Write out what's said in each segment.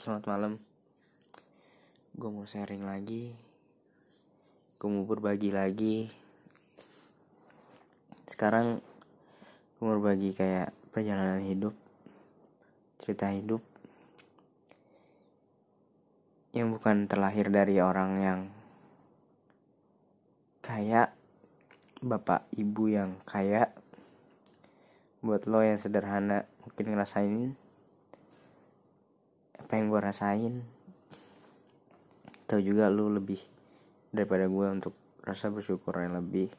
selamat malam. Gue mau sharing lagi. Gue mau berbagi lagi. Sekarang Gue mau berbagi kayak perjalanan hidup Cerita hidup Yang bukan terlahir dari orang yang Kayak Bapak ibu yang kayak Buat lo yang sederhana Mungkin ngerasain apa yang gue rasain. Tahu juga lu lebih daripada gue untuk rasa bersyukur yang lebih.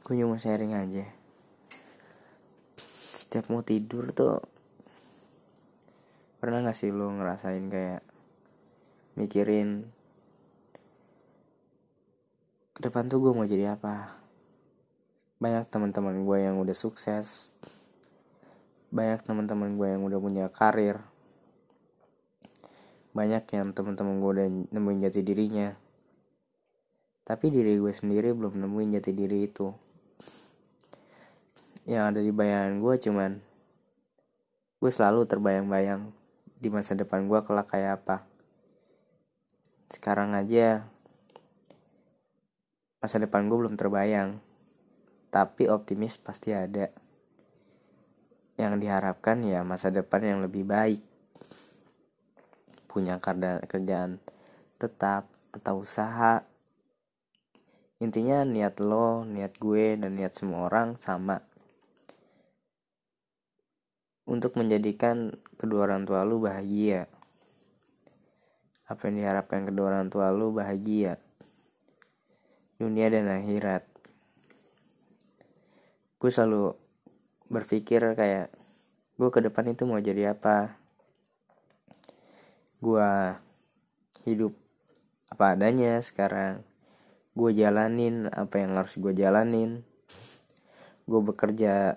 Gue cuma sharing aja. Setiap mau tidur tuh pernah gak sih lu ngerasain kayak mikirin ke depan tuh gue mau jadi apa? Banyak teman-teman gue yang udah sukses banyak teman-teman gue yang udah punya karir. Banyak yang teman-teman gue udah nemuin jati dirinya. Tapi diri gue sendiri belum nemuin jati diri itu. Yang ada di bayangan gue cuman gue selalu terbayang-bayang di masa depan gue kelak kayak apa. Sekarang aja masa depan gue belum terbayang. Tapi optimis pasti ada yang diharapkan ya masa depan yang lebih baik. Punya kerjaan tetap atau usaha. Intinya niat lo niat gue dan niat semua orang sama. Untuk menjadikan kedua orang tua lu bahagia. Apa yang diharapkan kedua orang tua lu bahagia. Dunia dan akhirat. Gue selalu berpikir kayak gue ke depan itu mau jadi apa? Gue hidup apa adanya sekarang. Gue jalanin apa yang harus gue jalanin. Gue bekerja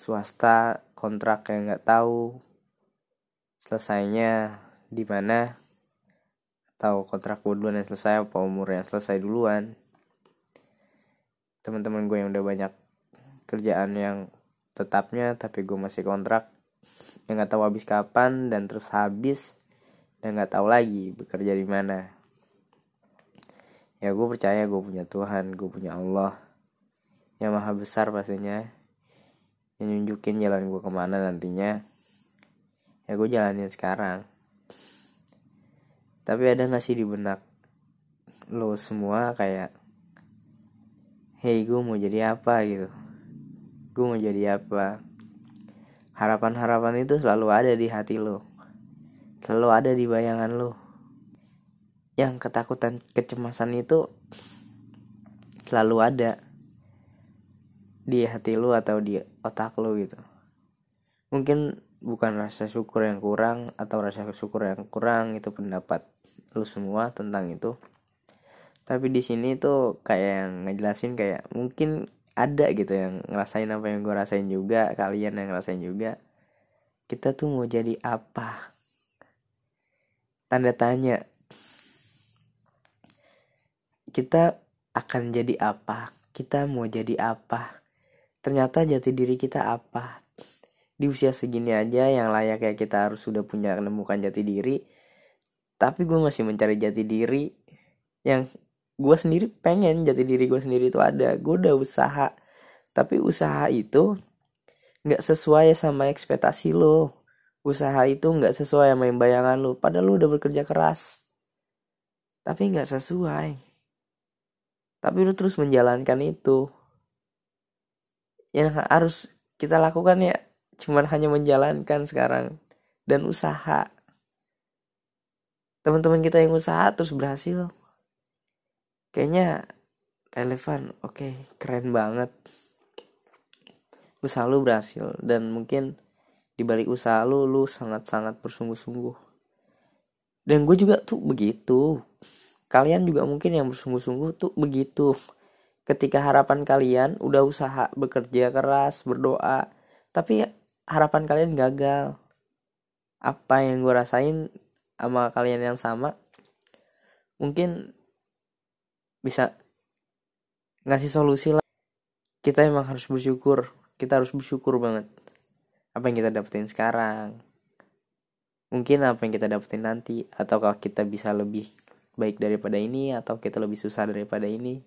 swasta kontrak yang nggak tahu selesainya di mana tahu kontrak gue duluan yang selesai apa umur yang selesai duluan. Teman-teman gue yang udah banyak kerjaan yang tetapnya tapi gue masih kontrak. Yang nggak tahu habis kapan dan terus habis dan nggak tahu lagi bekerja di mana. Ya gue percaya gue punya Tuhan gue punya Allah. Yang maha besar pastinya. Yang nunjukin jalan gue ke mana nantinya. Ya gue jalanin sekarang. Tapi ada gak sih di benak lo semua kayak hey gue mau jadi apa? gitu gue mau apa. Harapan-harapan itu selalu ada di hati lo. Selalu ada di bayangan lo. Yang ketakutan kecemasan itu selalu ada di hati lo atau di otak lo gitu. Mungkin bukan rasa syukur yang kurang atau rasa syukur yang kurang itu pendapat lo semua tentang itu. Tapi di sini tuh kayak yang ngejelasin kayak mungkin ada gitu yang ngerasain apa yang gue rasain juga kalian yang ngerasain juga. Kita tuh mau jadi apa? Tanda tanya. Kita akan jadi apa? Kita mau jadi apa? Ternyata jati diri kita apa? Di usia segini aja yang layak kayak kita harus sudah punya menemukan jati diri tapi gue masih mencari jati diri yang gue sendiri pengen jati diri gue sendiri itu ada. Gue udah usaha. Tapi usaha itu nggak sesuai sama ekspektasi lo. Usaha itu nggak sesuai sama bayangan lo. Padahal lo udah bekerja keras. Tapi nggak sesuai. Tapi lo terus menjalankan itu. Yang harus kita lakukan ya cuman hanya menjalankan sekarang. Dan usaha. Teman-teman kita yang usaha terus berhasil kayaknya relevan. Oke okay, keren banget. Usaha lu berhasil. Dan mungkin di balik usaha lu lu sangat-sangat bersungguh-sungguh. Dan gue juga tuh begitu. Kalian juga mungkin yang bersungguh-sungguh tuh begitu. Ketika harapan kalian udah usaha bekerja keras berdoa tapi harapan kalian gagal. Apa yang gue rasain sama kalian yang sama? Mungkin bisa ngasih solusi lah. Kita emang harus bersyukur. Kita harus bersyukur banget. Apa yang kita dapetin sekarang. Mungkin apa yang kita dapetin nanti. Ataukah kita bisa lebih baik daripada ini. Atau kita lebih susah daripada ini.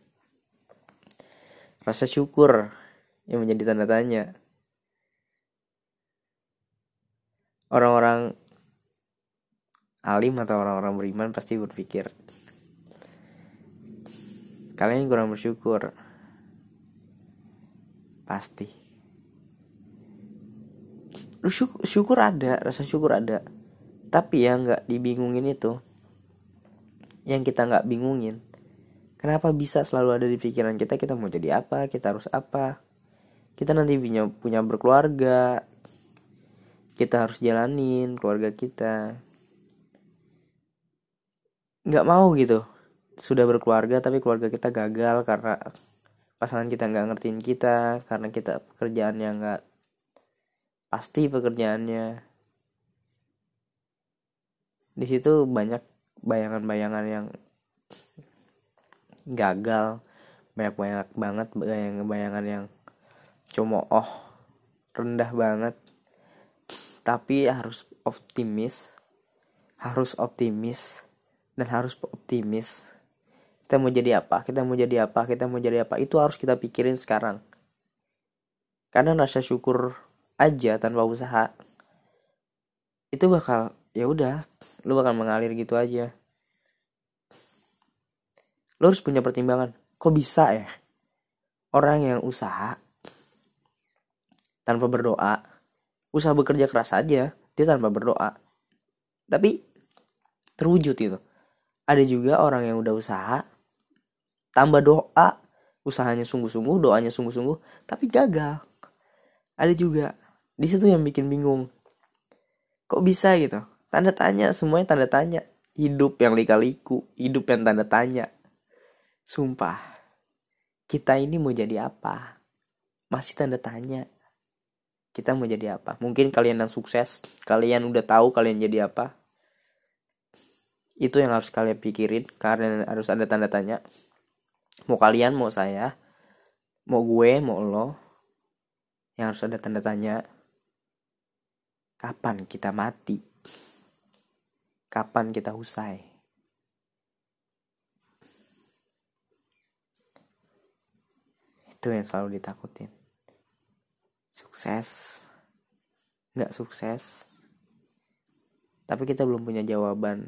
Rasa syukur yang menjadi tanda tanya. Orang-orang alim atau orang-orang beriman pasti berpikir kalian kurang bersyukur. Pasti. Syukur, syukur ada rasa syukur ada. Tapi yang nggak dibingungin itu yang kita nggak bingungin kenapa bisa selalu ada di pikiran kita kita mau jadi apa kita harus apa? Kita nanti punya punya berkeluarga kita harus jalanin keluarga kita. Nggak mau gitu sudah berkeluarga tapi keluarga kita gagal karena pasangan kita nggak ngertiin kita karena kita pekerjaan yang nggak pasti pekerjaannya. Di situ banyak bayangan-bayangan yang gagal banyak banyak banget bayangan-bayangan yang cuma oh rendah banget. Tapi harus optimis harus optimis dan harus optimis kita mau jadi apa kita mau jadi apa kita mau jadi apa itu harus kita pikirin sekarang. Karena rasa syukur aja tanpa usaha itu bakal ya udah lu bakal mengalir gitu aja. Lu harus punya pertimbangan kok bisa ya? Orang yang usaha tanpa berdoa usaha bekerja keras aja dia tanpa berdoa. Tapi terwujud itu. Ada juga orang yang udah usaha tambah doa. Usahanya sungguh-sungguh doanya sungguh-sungguh tapi gagal. Ada juga di situ yang bikin bingung. Kok bisa gitu? Tanda tanya semuanya tanda tanya. Hidup yang lika-liku hidup yang tanda tanya. Sumpah kita ini mau jadi apa? Masih tanda tanya. Kita mau jadi apa? Mungkin kalian yang sukses kalian udah tahu kalian jadi apa? Itu yang harus kalian pikirin karena harus ada tanda tanya mau kalian mau saya mau gue mau lo yang harus ada tanda tanya. Kapan kita mati? Kapan kita usai? Itu yang selalu ditakutin. Sukses. Nggak sukses. Tapi kita belum punya jawaban.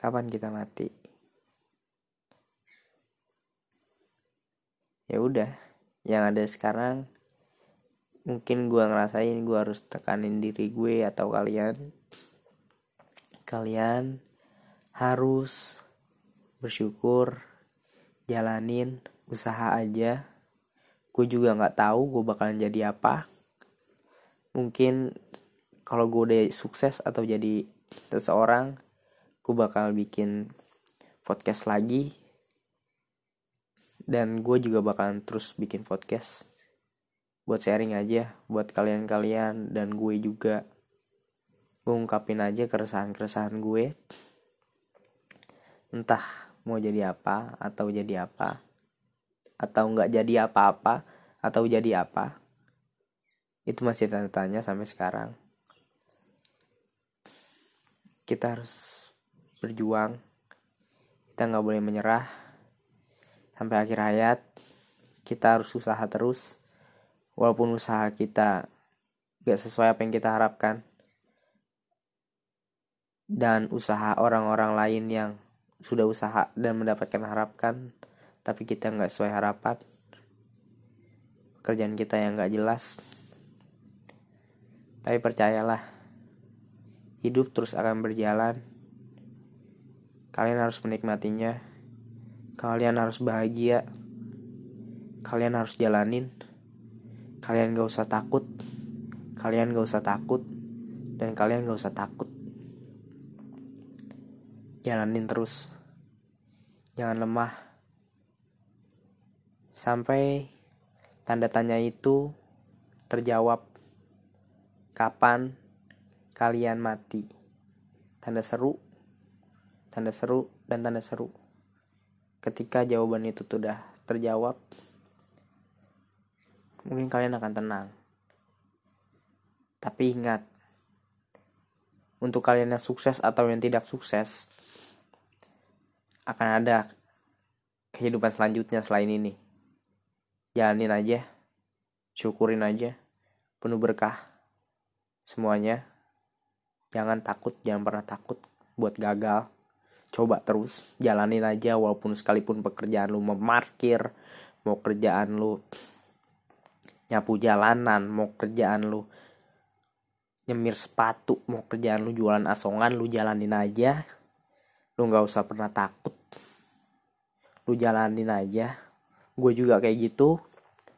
Kapan kita mati ya udah yang ada sekarang mungkin gue ngerasain gue harus tekanin diri gue atau kalian. Kalian harus bersyukur jalanin usaha aja. Gue juga nggak tahu gue bakalan jadi apa. Mungkin kalau gue udah sukses atau jadi seseorang gue bakal bikin podcast lagi dan gue juga bakalan terus bikin podcast buat sharing aja buat kalian-kalian dan gue juga. Gue ungkapin aja keresahan-keresahan gue. Entah mau jadi apa atau jadi apa atau nggak jadi apa-apa atau jadi apa. Itu masih tanda tanya sampai sekarang. Kita harus berjuang. Kita nggak boleh menyerah sampai akhir hayat kita harus usaha terus walaupun usaha kita gak sesuai apa yang kita harapkan. Dan usaha orang-orang lain yang sudah usaha dan mendapatkan harapkan tapi kita nggak sesuai harapan. Pekerjaan kita yang nggak jelas. Tapi percayalah hidup terus akan berjalan. Kalian harus menikmatinya. Kalian harus bahagia. Kalian harus jalanin. Kalian gak usah takut. Kalian gak usah takut. Dan kalian gak usah takut. Jalanin terus. Jangan lemah. Sampai tanda tanya itu terjawab. Kapan kalian mati? Tanda seru tanda seru dan tanda seru. Ketika jawaban itu sudah terjawab, mungkin kalian akan tenang. Tapi ingat, untuk kalian yang sukses atau yang tidak sukses akan ada kehidupan selanjutnya selain ini. Jalanin aja syukurin aja penuh berkah semuanya. Jangan takut jangan pernah takut buat gagal coba terus jalanin aja walaupun sekalipun pekerjaan lu memarkir mau kerjaan lu nyapu jalanan mau kerjaan lu nyemir sepatu mau kerjaan lu jualan asongan lu jalanin aja. Lu nggak usah pernah takut. Lu jalanin aja. Gue juga kayak gitu.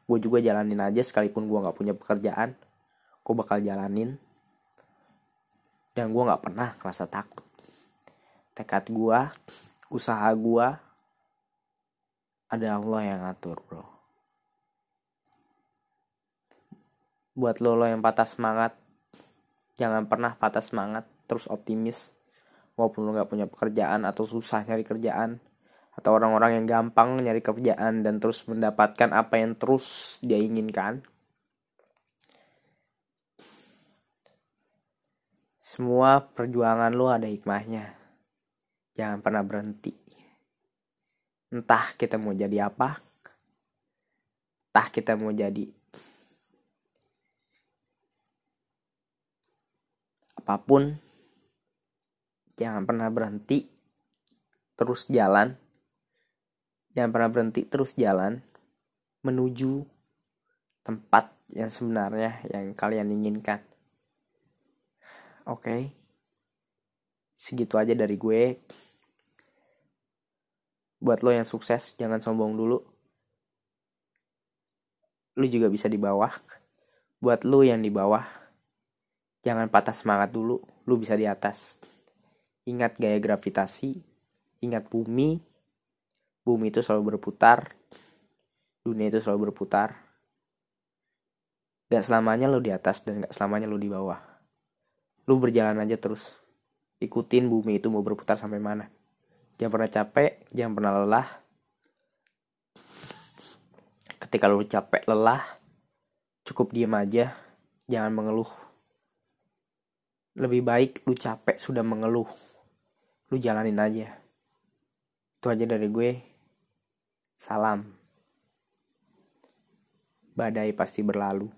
Gue juga jalanin aja sekalipun gue nggak punya pekerjaan. Gue bakal jalanin. Dan gue nggak pernah ngerasa takut tekad gue usaha gue ada Allah yang ngatur bro. Buat lo lo yang patah semangat jangan pernah patah semangat terus optimis walaupun lo nggak punya pekerjaan atau susah nyari kerjaan atau orang-orang yang gampang nyari kerjaan dan terus mendapatkan apa yang terus dia inginkan. Semua perjuangan lo ada hikmahnya jangan pernah berhenti. Entah kita mau jadi apa. Entah kita mau jadi apa pun. Jangan pernah berhenti. Terus jalan. Jangan pernah berhenti terus jalan. Menuju tempat yang sebenarnya yang kalian inginkan. Oke? okay. Segitu aja dari gue buat lo yang sukses jangan sombong dulu lu juga bisa di bawah buat lo yang di bawah Jangan patah semangat dulu, lu bisa di atas. Ingat gaya gravitasi, ingat bumi. Bumi itu selalu berputar, dunia itu selalu berputar. Gak selamanya lu di atas dan gak selamanya lu di bawah. Lu berjalan aja terus. Ikutin bumi itu mau berputar sampai mana. Jangan pernah capek, jangan pernah lelah. Ketika lu capek, lelah, cukup diem aja. Jangan mengeluh lebih baik lu capek sudah mengeluh lu jalanin aja itu aja dari gue salam badai pasti berlalu